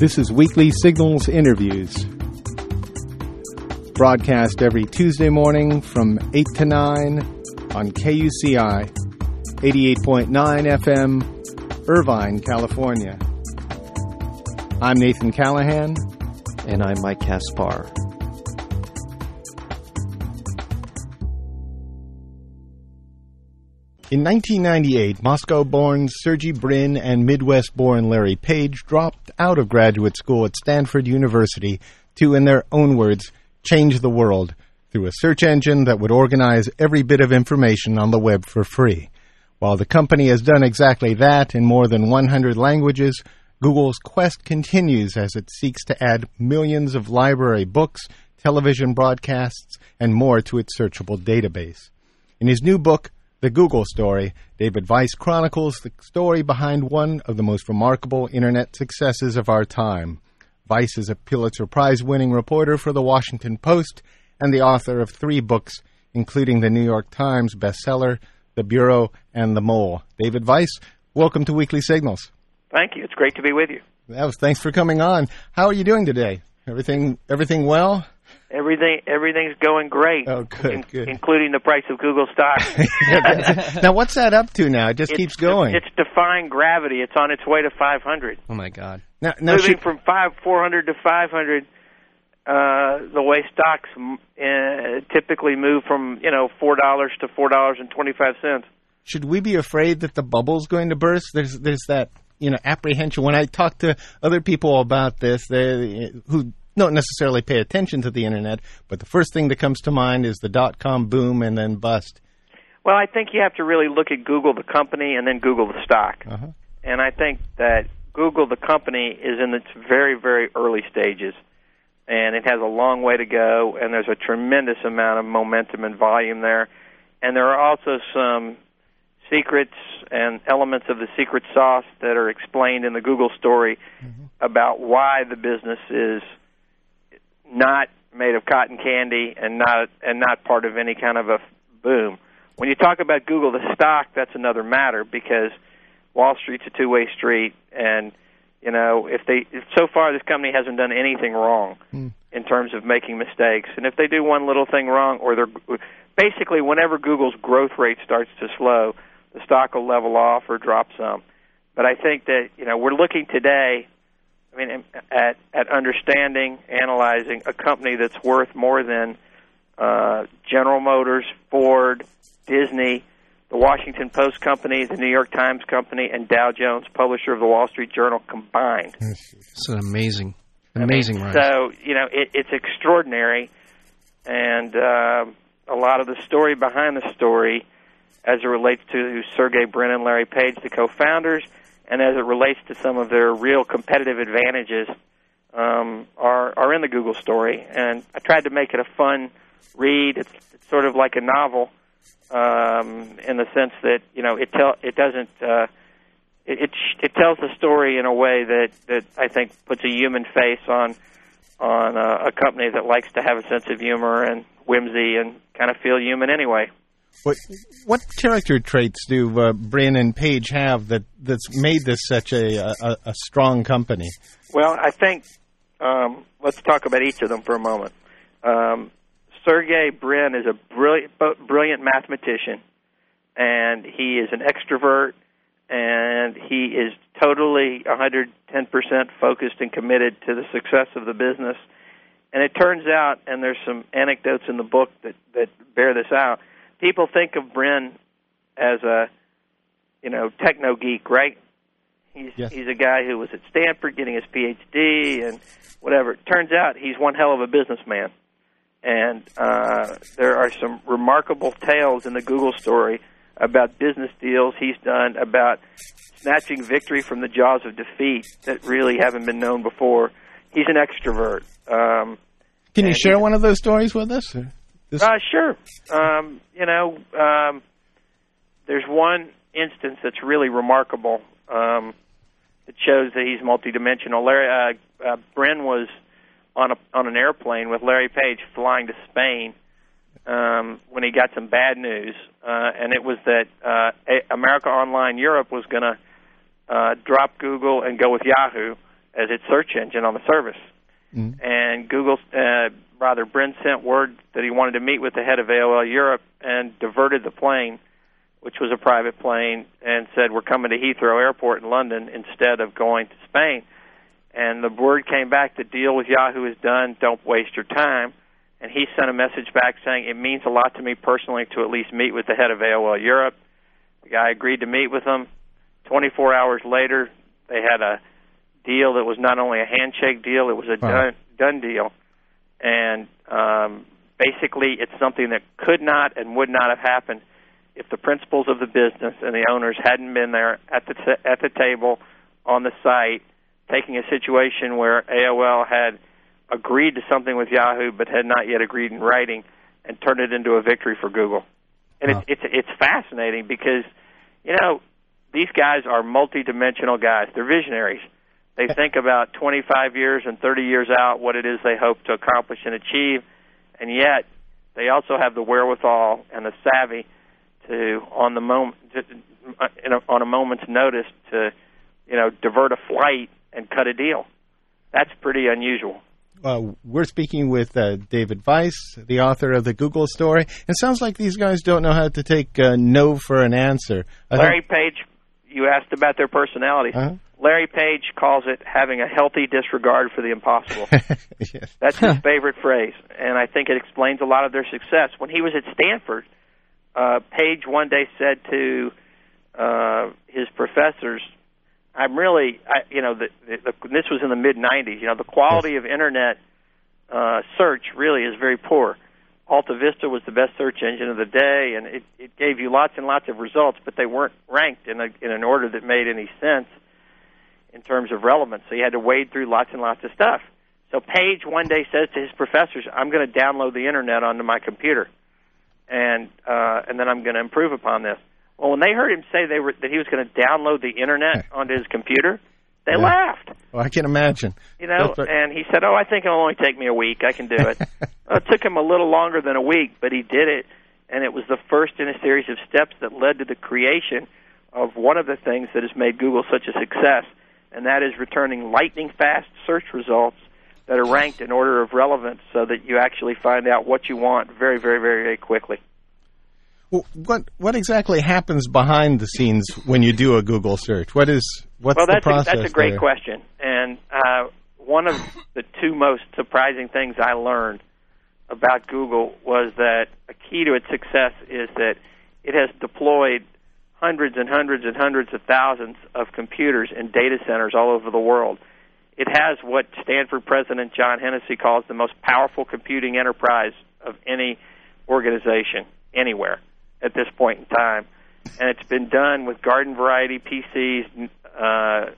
This is Weekly Signals Interviews. Broadcast every Tuesday morning from 8 to 9 on KUCI 88.9 FM, Irvine, California. I'm Nathan Callahan. And I'm Mike Kaspar. In 1998, Moscow born Sergey Brin and Midwest born Larry Page dropped out of graduate school at Stanford University to, in their own words, change the world through a search engine that would organize every bit of information on the web for free. While the company has done exactly that in more than 100 languages, Google's quest continues as it seeks to add millions of library books, television broadcasts, and more to its searchable database. In his new book, The Google Story, David Vise chronicles the story behind one of the most remarkable internet successes of our time. Vise is a Pulitzer Prize winning reporter for The Washington Post and the author of three books, including the New York Times bestseller, The Bureau and The Mole. David Vise, welcome to Weekly Signals. Thank you. It's great to be with you. Well, thanks for coming on. How are you doing today? Everything everything well? Everything everything's going great. Oh, good, in, good. Including the price of Google stock. now, what's that up to now? It just it's, keeps going. It's defying gravity. It's on its way to 500. Oh my God! Now, now Moving should- from five 400 to 500. Uh, the way stocks uh, typically move from you know four dollars to four dollars and twenty five cents. should we be afraid that the bubble's going to burst? There's there's that you know apprehension. When I talk to other people about this, they who don't necessarily pay attention to the internet, but the first thing that comes to mind is the dot com boom and then bust. Well, I think you have to really look at Google the company and then Google the stock. Uh-huh. And I think that Google the company is in its very very early stages. And it has a long way to go and there's a tremendous amount of momentum and volume there. And there are also some secrets and elements of the secret sauce that are explained in the Google story about why the business is not made of cotton candy and not and not part of any kind of a boom. When you talk about Google the stock, that's another matter because Wall Street's a two-way street, and you know if they if so far this company hasn't done anything wrong hmm. in terms of making mistakes, and if they do one little thing wrong, or they're basically whenever Google's growth rate starts to slow, the stock will level off or drop some. But I think that you know we're looking today. I mean, at at understanding, analyzing a company that's worth more than uh, General Motors, Ford, Disney, the Washington Post Company, the New York Times Company, and Dow Jones, publisher of the Wall Street Journal, combined. It's an amazing, I mean, amazing. So you know, it, it's extraordinary, and uh, a lot of the story behind the story, as it relates to Sergey Brin and Larry Page, the co-founders, and as it relates to some of their real competitive advantages, um, are are in the Google story. And I tried to make it a fun read. It's, it's sort of like a novel, um, in the sense that you know it tell it doesn't. Uh, it, it tells the story in a way that that I think puts a human face on on uh, a company that likes to have a sense of humor and whimsy and kind of feel human anyway. What what character traits do uh, and Page have that that's made this such a a, a strong company? Well, I think um, let's talk about each of them for a moment. Um, Sergey Brin is a brilliant brilliant mathematician, and he is an extrovert, and he is totally 110% focused and committed to the success of the business. And it turns out, and there's some anecdotes in the book that that bear this out. People think of Brin as a, you know, techno geek, right? He's Yes. he's a guy who was at Stanford getting his PhD and whatever. It turns out he's one hell of a businessman. And uh, there are some remarkable tales in the Google story about business deals he's done, about snatching victory from the jaws of defeat that really haven't been known before. He's an extrovert. Um, Can you share one of those stories with us? or- This- uh, sure. Um, you know, um, there's one instance that's really remarkable um, that shows that he's multidimensional. Larry uh, uh, Brin was on a on an airplane with Larry Page flying to Spain um, when he got some bad news, uh, and it was that uh, America Online Europe was going to uh, drop Google and go with Yahoo as its search engine on the service. Mm. And Google, uh, rather, Brin sent word that he wanted to meet with the head of AOL Europe and diverted the plane, which was a private plane, and said, We're coming to Heathrow Airport in London instead of going to Spain. And the word came back the deal with Yahoo is done, don't waste your time. And he sent a message back saying, It means a lot to me personally to at least meet with the head of AOL Europe. The guy agreed to meet with him. 24 hours later, they had a deal that was not only a handshake deal, it was a done, done deal. And um, basically, it's something that could not and would not have happened if the principals of the business and the owners hadn't been there at the t- at the table on the site, taking a situation where AOL had agreed to something with Yahoo but had not yet agreed in writing, and turned it into a victory for Google. And Wow. it's it's it's fascinating because you know these guys are multi-dimensional guys. They're visionaries. They think about 25 years and 30 years out what it is they hope to accomplish and achieve, and yet they also have the wherewithal and the savvy to, on the moment, in a, on a moment's notice, to you know divert a flight and cut a deal. That's pretty unusual. Uh, we're speaking with uh, David Vise, the author of the Google story. It sounds like these guys don't know how to take uh, no for an answer. I Larry Page, you asked about their personalities. Uh-huh. Larry Page calls it having a healthy disregard for the impossible. yes. That's his favorite phrase, and I think it explains a lot of their success. When he was at Stanford, uh, Page one day said to uh, his professors, "I'm really, I, you know, the, the, the, this was in the mid '90s. You know, the quality of internet uh, search really is very poor. AltaVista was the best search engine of the day, and it, it gave you lots and lots of results, but they weren't ranked in, a, in an order that made any sense in terms of relevance. So you had to wade through lots and lots of stuff. So Page one day says to his professors, "I'm going to download the internet onto my computer, and uh, and then I'm going to improve upon this." Well, when they heard him say they were that he was going to download the internet onto his computer, they Yeah. laughed. Well, I can imagine. You know, right. and he said, "Oh, I think it'll only take me a week. I can do it." well, it took him a little longer than a week, but he did it, and it was the first in a series of steps that led to the creation of one of the things that has made Google such a success, and that is returning lightning fast search results that are ranked in order of relevance, so that you actually find out what you want very, very, very, very quickly. Well, what what exactly happens behind the scenes when you do a Google search? What is what's well, the that's process? a, that's a great there? question, and uh, one of the two most surprising things I learned about Google was that a key to its success is that it has deployed hundreds and hundreds and hundreds of thousands of computers in data centers all over the world. It has what Stanford President John Hennessy calls the most powerful computing enterprise of any organization anywhere at this point in time. And it's been done with garden variety PCs uh,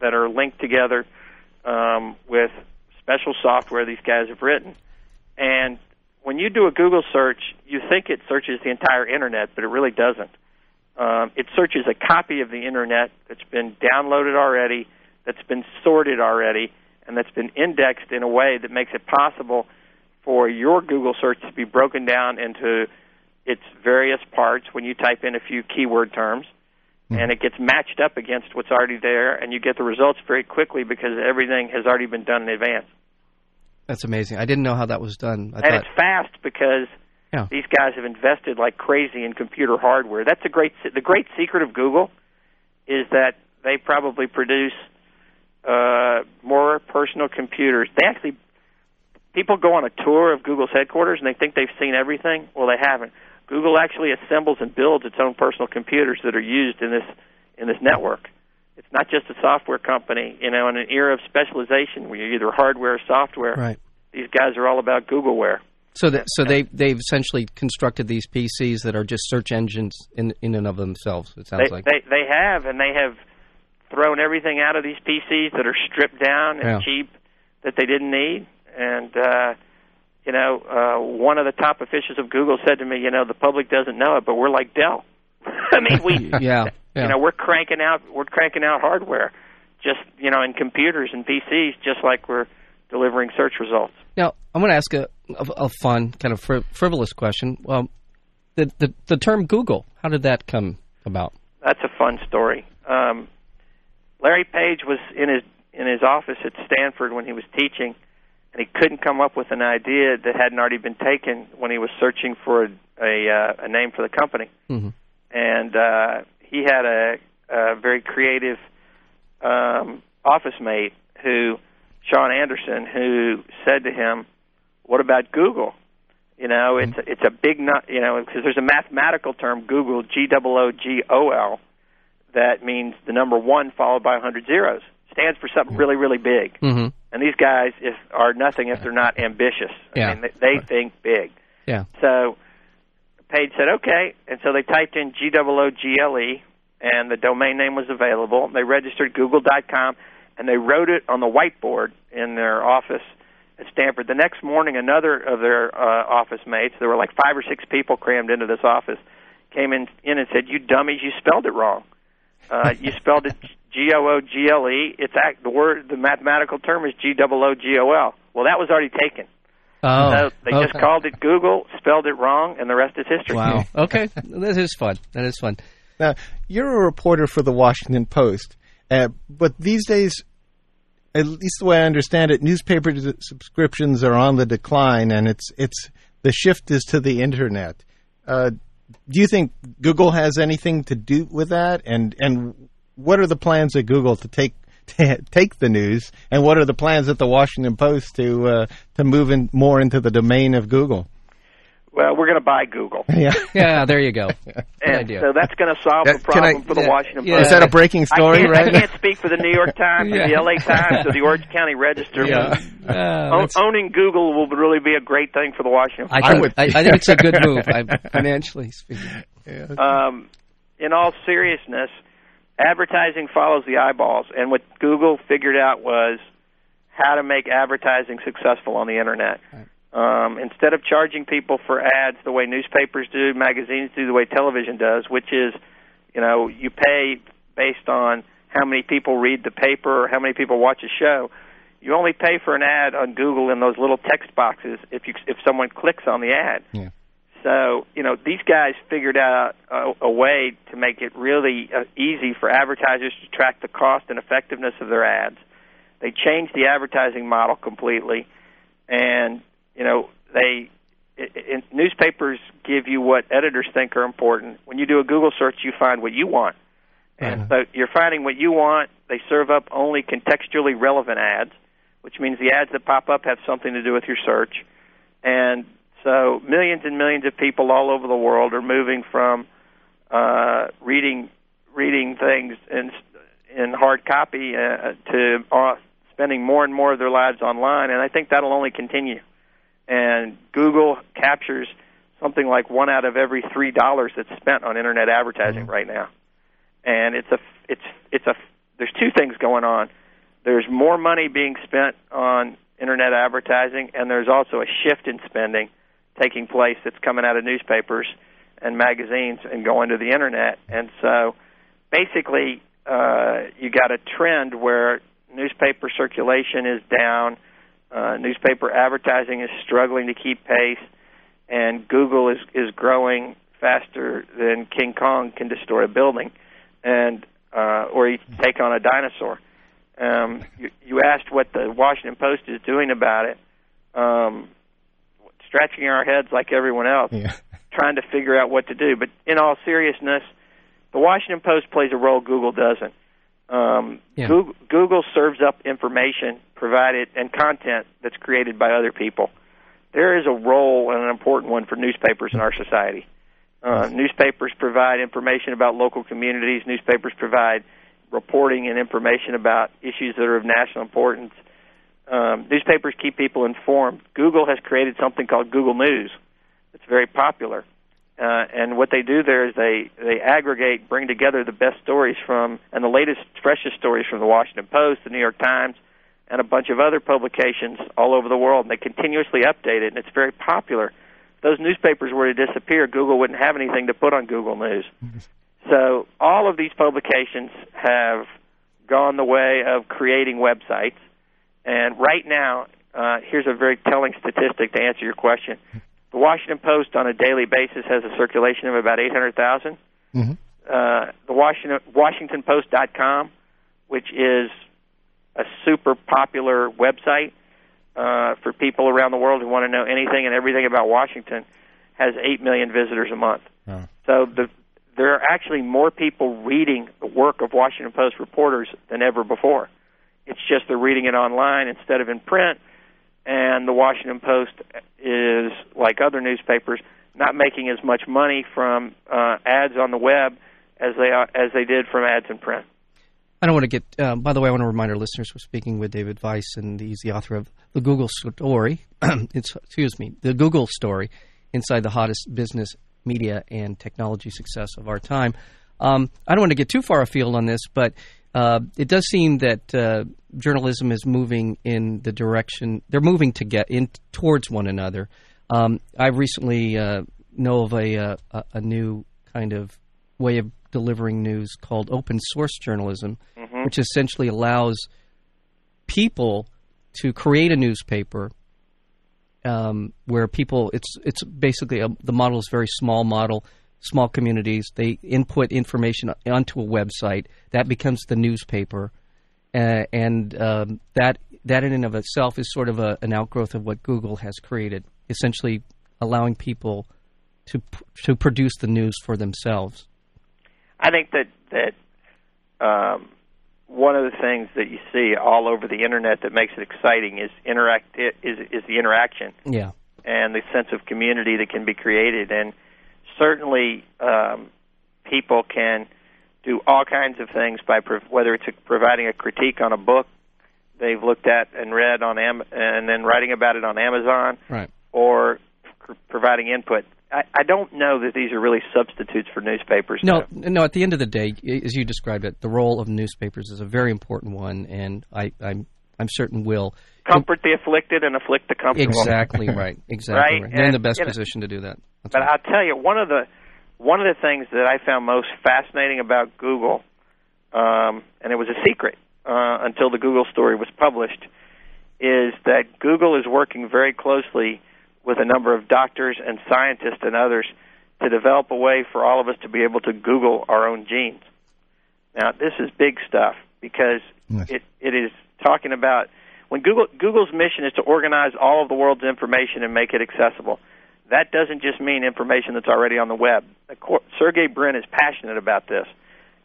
that are linked together um, with special software these guys have written. And when you do a Google search, you think it searches the entire internet, but it really doesn't. Um, it searches a copy of the internet that's been downloaded already, that's been sorted already, and that's been indexed in a way that makes it possible for your Google search to be broken down into its various parts when you type in a few keyword terms. And it gets matched up against what's already there, and you get the results very quickly because everything has already been done in advance. That's amazing. I didn't know how that was done. I and thought, it's fast because Yeah. these guys have invested like crazy in computer hardware. That's a great the great secret of Google is that they probably produce uh, more personal computers. They actually people go on a tour of Google's headquarters and they think they've seen everything. Well, they haven't. Google actually assembles and builds its own personal computers that are used in this in this network. It's not just a software company. You know, in an era of specialization where you're either hardware or software, right. these guys are all about Googleware. So, that, so they they've essentially constructed these PCs that are just search engines in in and of themselves. It sounds They, like. they they have, and they have thrown everything out of these PCs that are stripped down and Yeah. cheap that they didn't need. And uh, you know, uh, one of the top officials of Google said to me, you know, the public doesn't know it, but we're like Dell. I mean, we yeah, yeah. you know we're cranking out we're cranking out hardware, just you know, in computers and PCs, just like we're delivering search results. Now, I'm going to ask a, a, a fun, kind of fri- frivolous question. Well, the, the the term Google, how did that come about? That's a fun story. Um, Larry Page was in his in his office at Stanford when he was teaching, and he couldn't come up with an idea that hadn't already been taken when he was searching for a a, uh, a name for the company. Mm-hmm. And uh, he had a, a very creative um, office mate who, Sean Anderson, who said to him, "What about Google?" You know, it's it's a big nut. You know, because there's a mathematical term, googol, G O O G O L, that means the number one followed by a 100 zeros. Stands for something really, really big. Mm-hmm. And these guys if, are nothing if they're not ambitious. Yeah. I mean, they, they think big. Yeah. So Page said, okay. And so they typed in G O O G L E, and the domain name was available. They registered Google.com, and they wrote it on the whiteboard in their office at Stanford. The next morning, another of their uh, office mates, there were like five or six people crammed into this office, came in, in and said, "You dummies, you spelled it wrong. Uh, you spelled it G O O G L E. It's act, the word, the mathematical term is G O O G O L. Well, that was already taken. Oh, So they just called it Google, spelled it wrong, and the rest is history. Wow. Okay, that is fun. That is fun. Now, you're a reporter for the Washington Post, uh, but these days, at least the way I understand it, newspaper subscriptions are on the decline, and it's it's the shift is to the internet. Uh, do you think Google has anything to do with that? And and what are the plans at Google to take to take the news? And what are the plans at the Washington Post to uh, to move in more into the domain of Google? Well, we're going to buy Google, Yeah, Yeah, there you go. Good and idea. so that's going to solve Yeah, the can I- problem for the yeah, Washington yeah. Post. is that a breaking story? I can't, right I can't speak for the New York Times or the LA Times or the Orange County Register. yeah. but Uh, own- that's- owning Google will really be a great thing for the Washington I Post. think would- I, I think it's a good move, financially speaking. um, in all seriousness, advertising follows the eyeballs, and what Google figured out was how to make advertising successful on the internet. Um, instead of charging people for ads the way newspapers do, magazines do, the way television does, which is, you know, you pay based on how many people read the paper or how many people watch a show. You only pay for an ad on Google in those little text boxes if you if someone clicks on the ad. Yeah. So, you know, these guys figured out a, a way to make it really uh, easy for advertisers to track the cost and effectiveness of their ads. They changed the advertising model completely, and you know, they i i newspapers give you what editors think are important. When you do a Google search, you find what you want, and so you're finding what you want. They serve up only contextually relevant ads, which means the ads that pop up have something to do with your search, and so millions and millions of people all over the world are moving from uh, reading reading things in in hard copy uh, to uh, spending more and more of their lives online, and I think that'll only continue. And Google captures something like one out of every three dollars that's spent on internet advertising right now, and it's a it's it's a there's two things going on. There's more money being spent on internet advertising, and there's also a shift in spending taking place that's coming out of newspapers and magazines and going to the internet. And so, basically, uh, you got a trend where newspaper circulation is down, uh, newspaper advertising is struggling to keep pace, and Google is is growing faster than King Kong can destroy a building, and uh, or he take on a dinosaur. Um, you, you asked what the Washington Post is doing about it. Um, scratching our heads like everyone else, Yeah. trying to figure out what to do. But in all seriousness, the Washington Post plays a role Google doesn't. Um, Yeah. Google, Google serves up information provided and content that's created by other people. There is a role and an important one for newspapers in our society. Uh, newspapers provide information about local communities. Newspapers provide reporting and information about issues that are of national importance. Um, newspapers keep people informed. Google has created something called Google News. It's very popular. Uh, and what they do there is they, they aggregate, bring together the best stories from, and the latest, freshest stories from the Washington Post, the New York Times, and a bunch of other publications all over the world. And they continuously update it, and it's very popular. If those newspapers were to disappear, Google wouldn't have anything to put on Google News. So all of these publications have gone the way of creating websites. And right now, uh, here's a very telling statistic to answer your question. The Washington Post on a daily basis has a circulation of about 800,000. Mhm. Uh, the Washington WashingtonPost.com, which is a super popular website uh, for people around the world who want to know anything and everything about Washington, has eight million visitors a month. Oh. So the there are actually more people reading the work of Washington Post reporters than ever before. It's just they're reading it online instead of in print, and the Washington Post is like other newspapers, not making as much money from uh, ads on the web as they are, as they did from ads in print. I don't want to get. Uh, by the way, I want to remind our listeners we're speaking with David Vise, and he's the author of the Google story. excuse me, the Google story inside the hottest business, media, and technology success of our time. Um, I don't want to get too far afield on this, but uh, it does seem that uh, journalism is moving in the direction they're moving to get in towards one another. Um, I recently uh, know of a, uh, a a new kind of way of delivering news called open source journalism, which essentially allows people to create a newspaper um, where people it's it's basically a, the model is a very small model small communities they input information onto a website that becomes the newspaper. Uh, and um, that that in and of itself is sort of a, an outgrowth of what Google has created essentially allowing people to to produce the news for themselves. I think that that um, one of the things that you see all over the internet that makes it exciting is interact is is the interaction. Yeah. And the sense of community that can be created. And certainly, um, people can do all kinds of things by prov- whether it's a, providing a critique on a book they've looked at and read on Am- and then writing about it on Amazon, right or pr- providing input. I, I don't know that these are really substitutes for newspapers. No, though. no. At the end of the day, as you described it, the role of newspapers is a very important one, and I, I'm I'm certain will comfort the afflicted and afflict the comfortable. exactly right, exactly Right, right. They're in the best you know, position to do that. That's But right. I'll tell you one of the one of the things that I found most fascinating about Google, um, and it was a secret uh, until the Google story was published, is that Google is working very closely with a number of doctors and scientists and others to develop a way for all of us to be able to Google our own genes. Now, this is big stuff because Yes. it, it is talking about when Google Google's mission is to organize all of the world's information and make it accessible. That doesn't just mean information that's already on the web. Sergey Brin is passionate about this,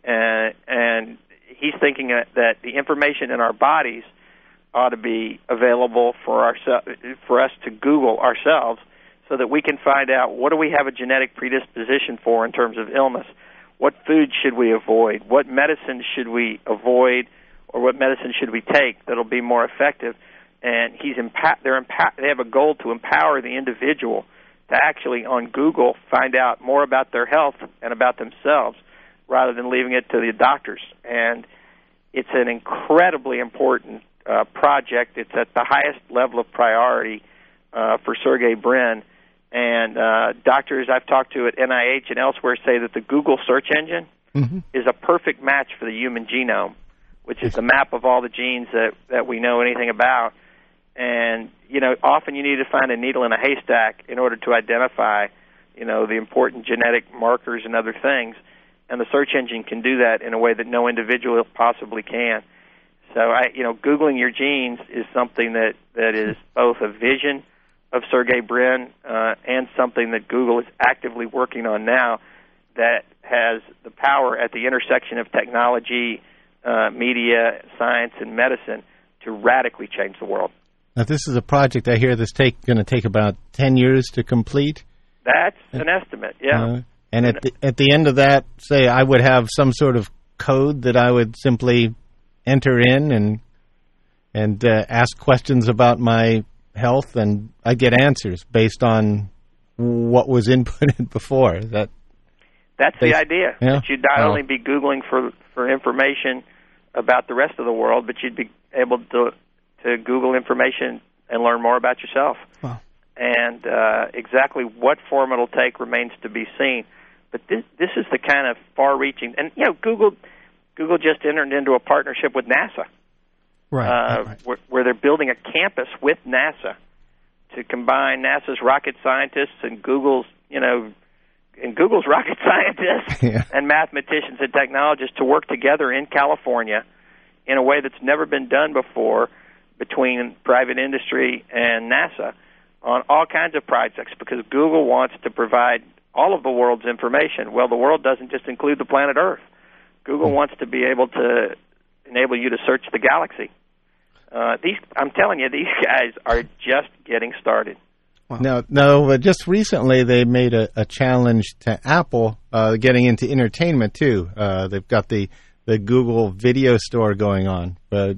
and and he's thinking that, that the information in our bodies ought to be available for our for us to Google ourselves, so that we can find out what do we have a genetic predisposition for in terms of illness, what food should we avoid, what medicine should we avoid, or what medicine should we take that'll be more effective. And he's they're they have a goal to empower the individual to actually on Google find out more about their health and about themselves rather than leaving it to the doctors. And it's an incredibly important uh, project. It's at the highest level of priority uh, for Sergey Brin. And uh, doctors I've talked to at NIH and elsewhere say that the Google search engine Mhm. is a perfect match for the human genome, which is the map of all the genes that, that we know anything about. And, you know, often you need to find a needle in a haystack in order to identify, you know, the important genetic markers and other things. And the search engine can do that in a way that no individual possibly can. So I, you know, googling your genes is something that that is both a vision of Sergey Brin uh, and something that Google is actively working on now that has the power at the intersection of technology, uh, media, science, and medicine to radically change the world. Now, this is a project I hear that's take, going to take about 10 years to complete. That's an estimate, yeah. Uh, and at the, at the end of that, say I would have some sort of code that I would simply enter in and and uh, ask questions about my health, and I get answers based on what was inputted before. That That's They- the idea. yeah. That you'd not Wow. only be Googling for, for information about the rest of the world, but you'd be able to, to Google information and learn more about yourself. Wow. And uh, exactly what form it'll take remains to be seen. But this, this is the kind of far-reaching, and you know, Google, Google just entered into a partnership with NASA, right, uh, right. Where, where they're building a campus with NASA to combine NASA's rocket scientists and Google's, you know, and Google's rocket scientists Yeah. and mathematicians and technologists to work together in California in a way that's never been done before between private industry and NASA on all kinds of projects because Google wants to provide all of the world's information. Well, the world doesn't just include the planet Earth. Google wants to be able to enable you to search the galaxy. Uh, these, I'm telling you, these guys are just getting started. Wow. No, no, but just recently they made a, a challenge to Apple uh, getting into entertainment too. Uh, they've got the, the Google Video Store going on, uh,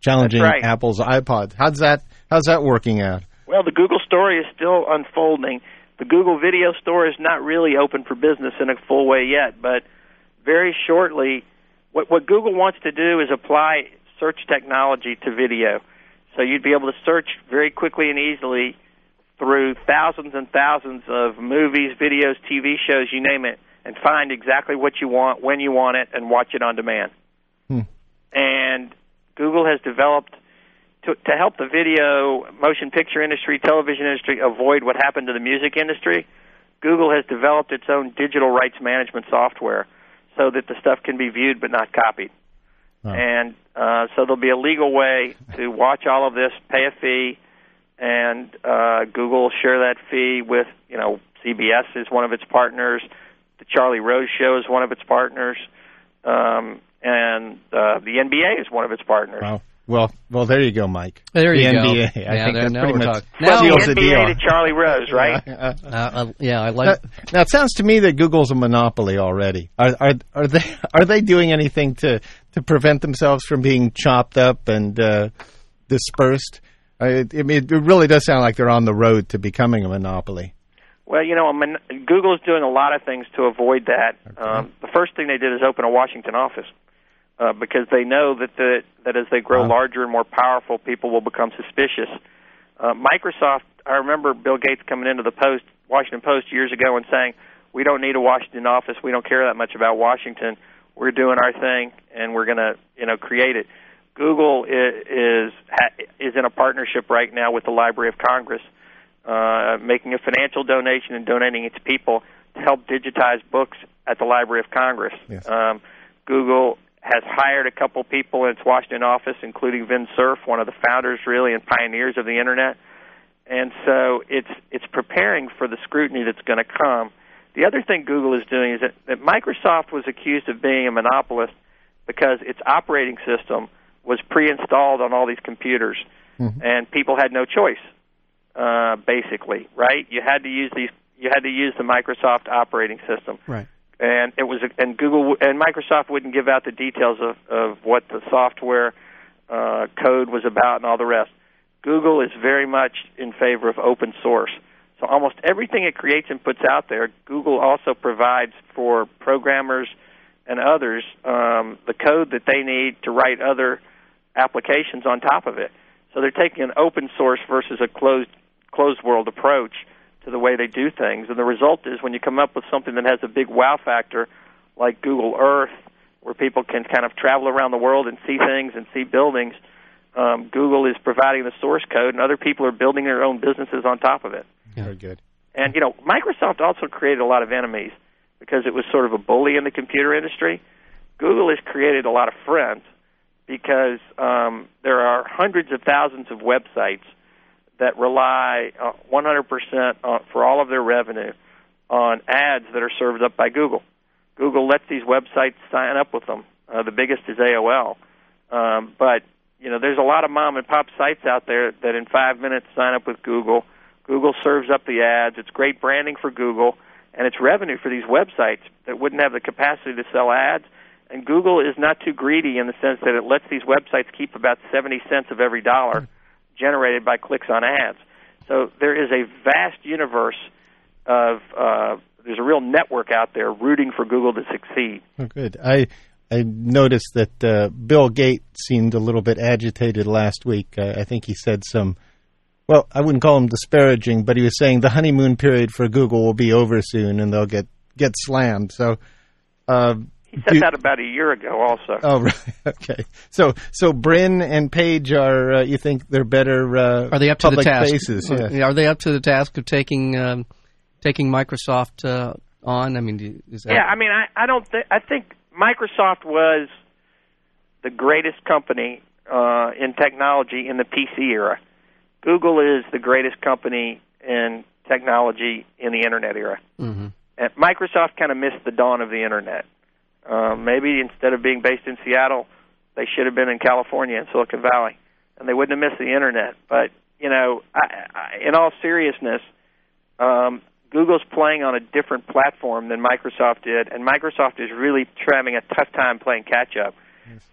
challenging right. Apple's iPod. How's that? How's that working out? Well, the Google story is still unfolding. The Google Video Store is not really open for business in a full way yet, but very shortly, what, what Google wants to do is apply search technology to video. So you'd be able to search very quickly and easily through thousands and thousands of movies, videos, TV shows, you name it, and find exactly what you want, when you want it, and watch it on demand. Hmm. And Google has developed to, to help the video, motion picture industry, television industry avoid what happened to the music industry. Google has developed its own digital rights management software so that the stuff can be viewed but not copied. Oh. And uh, so there'll be a legal way to watch all of this, pay a fee, and uh, Google will share that fee with, you know, CBS is one of its partners, the Charlie Rose Show is one of its partners, um, and uh, the NBA is one of its partners. Wow. Well, well, there you go, Mike. There you the go. NBA. I yeah, think there, that's pretty much talking. Now, well, the the NBA deal. to Charlie Rose, right? Uh, uh, uh, yeah, I like. now, now, it sounds to me that Google's a monopoly already. Are, are are they are they doing anything to to prevent themselves from being chopped up and uh, dispersed? I, I mean, it really does sound like they're on the road to becoming a monopoly. Well, you know, I mean, Google is doing a lot of things to avoid that. Okay. Um, the first thing they did is open a Washington office uh, because they know that the, that as they grow Wow. larger and more powerful, people will become suspicious. Uh, Microsoft, I remember Bill Gates coming into the Post, Washington Post years ago, and saying, "We don't need a Washington office. We don't care that much about Washington. We're doing our thing, and we're going to, you know, create it." Google is is, ha- is in a partnership right now with the Library of Congress, uh, making a financial donation and donating its people to help digitize books at the Library of Congress. Yes. Um, Google has hired a couple people in its Washington office, including Vint Cerf, one of the founders, really, and pioneers of the internet. And so it's it's preparing for the scrutiny that's going to come. The other thing Google is doing is that, that Microsoft was accused of being a monopolist because its operating system was pre-installed on all these computers, Mhm. and people had no choice. Uh, basically, right? You had to use these. You had to use the Microsoft operating system right. And it was and Google and Microsoft wouldn't give out the details of of what the software uh, code was about and all the rest. Google is very much in favor of open source. So almost everything it creates and puts out there, Google also provides for programmers and others um, the code that they need to write other applications on top of it. So they're taking an open source versus a closed closed world approach to the way they do things. And the result is when you come up with something that has a big wow factor, like Google Earth, where people can kind of travel around the world and see things and see buildings, um, Google is providing the source code, and other people are building their own businesses on top of it. Very good. And you know, Microsoft also created a lot of enemies because it was sort of a bully in the computer industry. Google has created a lot of friends because um, there are hundreds of thousands of websites that rely uh, 100% on, for all of their revenue on ads that are served up by Google. Google lets these websites sign up with them. Uh, the biggest is AOL, um, but you know there's a lot of mom and pop sites out there that in five minutes sign up with Google. Google serves up the ads. It's great branding for Google, and it's revenue for these websites that wouldn't have the capacity to sell ads. And Google is not too greedy in the sense that it lets these websites keep about 70 cents of every dollar generated by clicks on ads. So there is a vast universe of uh, there's a real network out there rooting for Google to succeed. Oh, good. I I noticed that uh, Bill Gates seemed a little bit agitated last week. I think he said some. Well, I wouldn't call him disparaging, but he was saying the honeymoon period for Google will be over soon, and they'll get get slammed. So, uh, He said do- that about a year ago, also. Oh, right. Okay. So, so Brin and Page are. Uh, you think they're better? Uh, Are they up to the task? faces? Yeah. Are they up to the task of taking um, taking Microsoft uh, on? I mean, do- is that Yeah, I mean, I, I don't think I think Microsoft was the greatest company uh, in technology in the PC era. Google is the greatest company in technology in the internet era. Mm-hmm. And Microsoft kind of missed the dawn of the internet. Uh, maybe instead of being based in Seattle, they should have been in California in Silicon Valley, and they wouldn't have missed the internet. But you know, I, I, in all seriousness, um, Google's playing on a different platform than Microsoft did, and Microsoft is really having a tough time playing catch up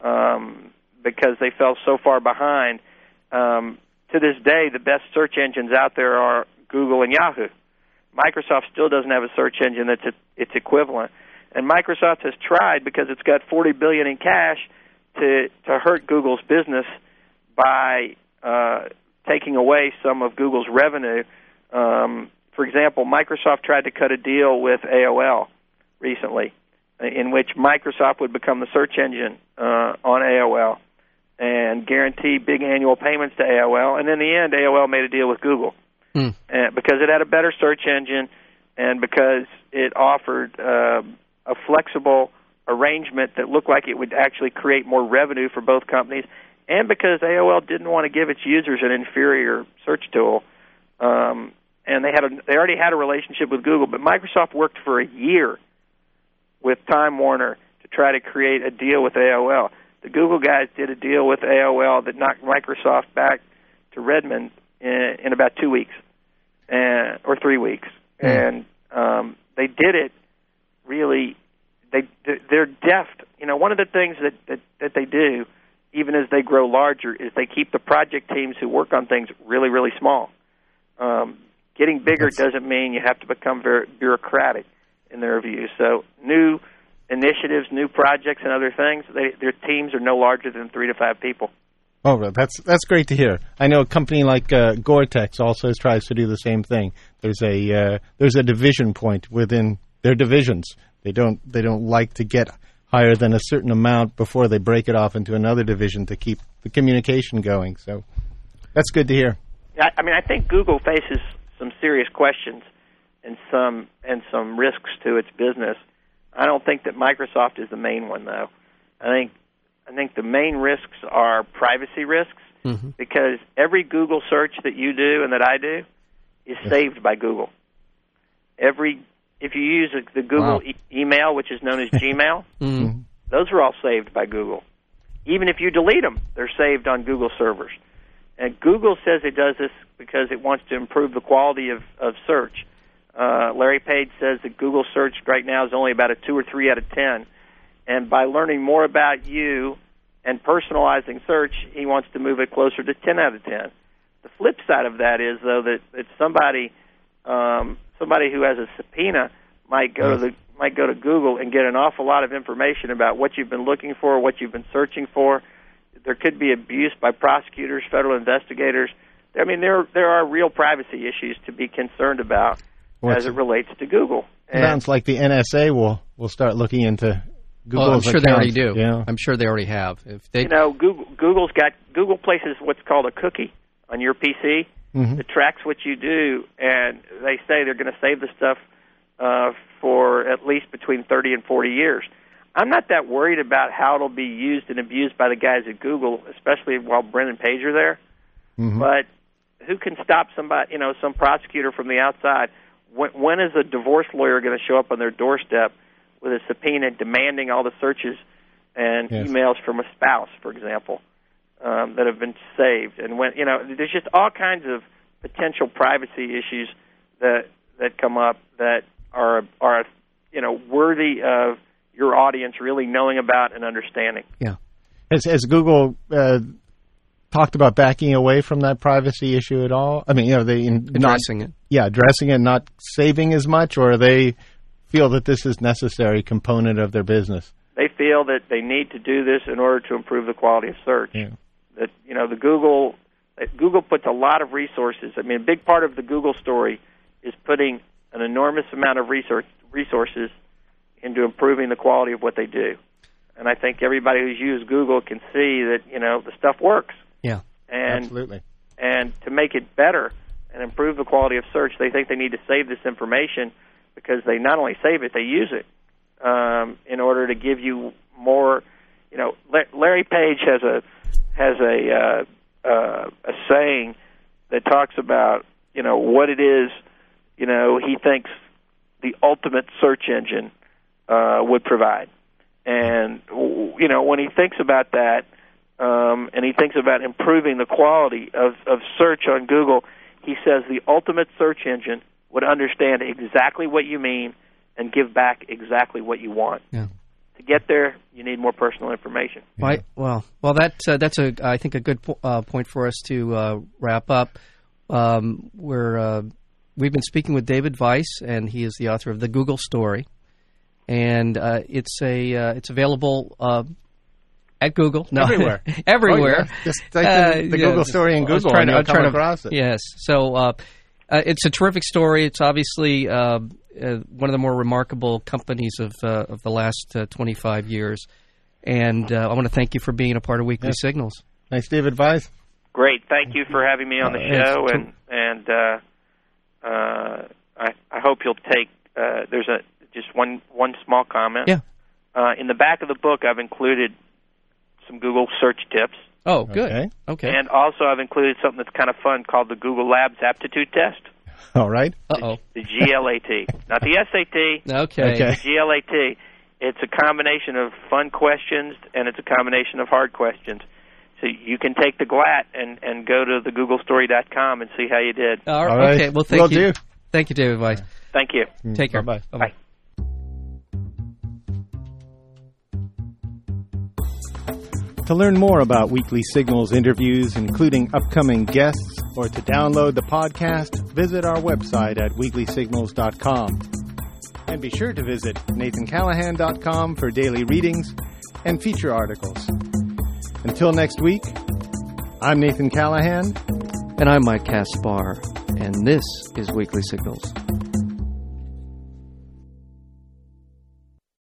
um, because they fell so far behind. Um, to this day, the best search engines out there are Google and Yahoo. Microsoft still doesn't have a search engine that's its equivalent, and Microsoft has tried because it's got 40 billion in cash to to hurt Google's business by uh, taking away some of Google's revenue. Um, for example, Microsoft tried to cut a deal with AOL recently, in which Microsoft would become the search engine uh, on AOL and guarantee big annual payments to AOL. And in the end, AOL made a deal with Google uh, because it had a better search engine and because it offered uh, a flexible arrangement that looked like it would actually create more revenue for both companies, and because AOL didn't want to give its users an inferior search tool. Um, and they had a, they already had a relationship with Google, but Microsoft worked for a year with Time Warner to try to create a deal with AOL. The Google guys did a deal with AOL that knocked Microsoft back to Redmond in, in about two weeks, and, or three weeks, Hmm. and um, they did it really. They they're deft. You know, one of the things that that, that they do, even as they grow larger, is they keep the project teams who work on things really really small. Um, getting bigger That's- doesn't mean you have to become very bureaucratic in their view. So new initiatives, new projects, and other things, they, their teams are no larger than three to five people. Oh, that's that's great to hear. I know a company like uh, Gore-Tex also tries to do the same thing. There's a uh, there's a division point within their divisions. They don't they don't like to get higher than a certain amount before they break it off into another division to keep the communication going. So that's good to hear. I, I mean, I think Google faces some serious questions and some and some risks to its business. I don't think that Microsoft is the main one, though. I think I think the main risks are privacy risks Mhm. because every Google search that you do and that I do is saved by Google. Every if you use the Google Wow. e- email, which is known as Gmail, Mhm. those are all saved by Google. Even if you delete them, they're saved on Google servers. And Google says it does this because it wants to improve the quality of, of search. Uh, Larry Page says that Google search right now is only about a two or three out of ten. And by learning more about you and personalizing search, he wants to move it closer to ten out of ten. The flip side of that is though that, that somebody um, somebody who has a subpoena might go to the might go to Google and get an awful lot of information about what you've been looking for, what you've been searching for. There could be abuse by prosecutors, federal investigators. I mean, there there are real privacy issues to be concerned about What's- as it relates to Google. And Sounds like the NSA will will start looking into oh, Google's Well, I'm sure they already do. Yeah. I'm sure they already have. If they, you know, Google Google's got Google places what's called a cookie on your PC Mhm. that tracks what you do, and they say they're going to save the stuff uh, for at least between 30 and 40 years. I'm not that worried about how it'll be used and abused by the guys at Google, especially while Brin and Page are there. Mhm. But who can stop somebody, you know, some prosecutor from the outside? When, when is a divorce lawyer going to show up on their doorstep with a subpoena demanding all the searches and Yes. emails from a spouse, for example, um, that have been saved? And when you know, there's just all kinds of potential privacy issues that that come up that are are you know worthy of your audience really knowing about and understanding. yeah. Has, has Google uh, talked about backing away from that privacy issue at all? I mean, you know, they in, not Addressing it. yeah addressing it, not saving as much, or they feel that this is necessary component of their business. They feel that they need to do this in order to improve the quality of search. Yeah. That you know the Google Google puts a lot of resources. I mean, a big part of the Google story is putting an enormous amount of research resources into improving the quality of what they do. And I think everybody who's used Google can see that you know the stuff works. Yeah. And Absolutely. and to make it better and improve the quality of search, they think they need to save this information because they not only save it, they use it um, in order to give you more. You know, Larry Larry Page has a has a uh, uh, a saying that talks about you know what it is you know he thinks the ultimate search engine uh, would provide, and you know when he thinks about that, um, and he thinks about improving the quality of, of search on Google, he says the ultimate search engine would understand exactly what you mean and give back exactly what you want. Yeah. To get there, you need more personal information. Right. Well, well, that uh, that's a I think a good po- uh, point for us to uh, wrap up. Um, we're uh, we've been speaking with David Vise, and he is the author of the Google Story, and uh, it's a uh, it's available uh, at Google. No, Everywhere. everywhere. Oh, yeah. Just type in Uh, the yeah, Google story in I was Google trying and you'll I'm come trying to- across it. Yes. So uh, uh, it's a terrific story. It's obviously uh, one of the more remarkable companies of uh, of the last uh, 25 years. And uh, I want to thank you for being a part of Weekly Yes. Signals. Nice David Vise. Great, thank you for having me on the Uh, show, t- and and uh, uh, I I hope you'll take. Uh, there's a just one one small comment. Yeah. Uh, in the back of the book, I've included some Google search tips, Oh, good. Okay. Okay. and also I've included something that's kind of fun called the Google Labs Aptitude Test, All right. Uh oh. the GLAT, not the SAT, Okay. Okay. the GLAT. It's a combination of fun questions and it's a combination of hard questions. So you can take the GLAT and, and go to the googlestory.com and see how you did. All right. All right. Okay. Well, thank Will you. do. Thank you, David Vise. Thank you. Take care. Bye-bye. Bye-bye. To learn more about Weekly Signals interviews, including upcoming guests, or to download the podcast, visit our website at weeklysignals.com. And be sure to visit nathancallahan.com for daily readings and feature articles. Until next week, I'm Nathan Callahan. And I'm Mike Caspar, and this is Weekly Signals.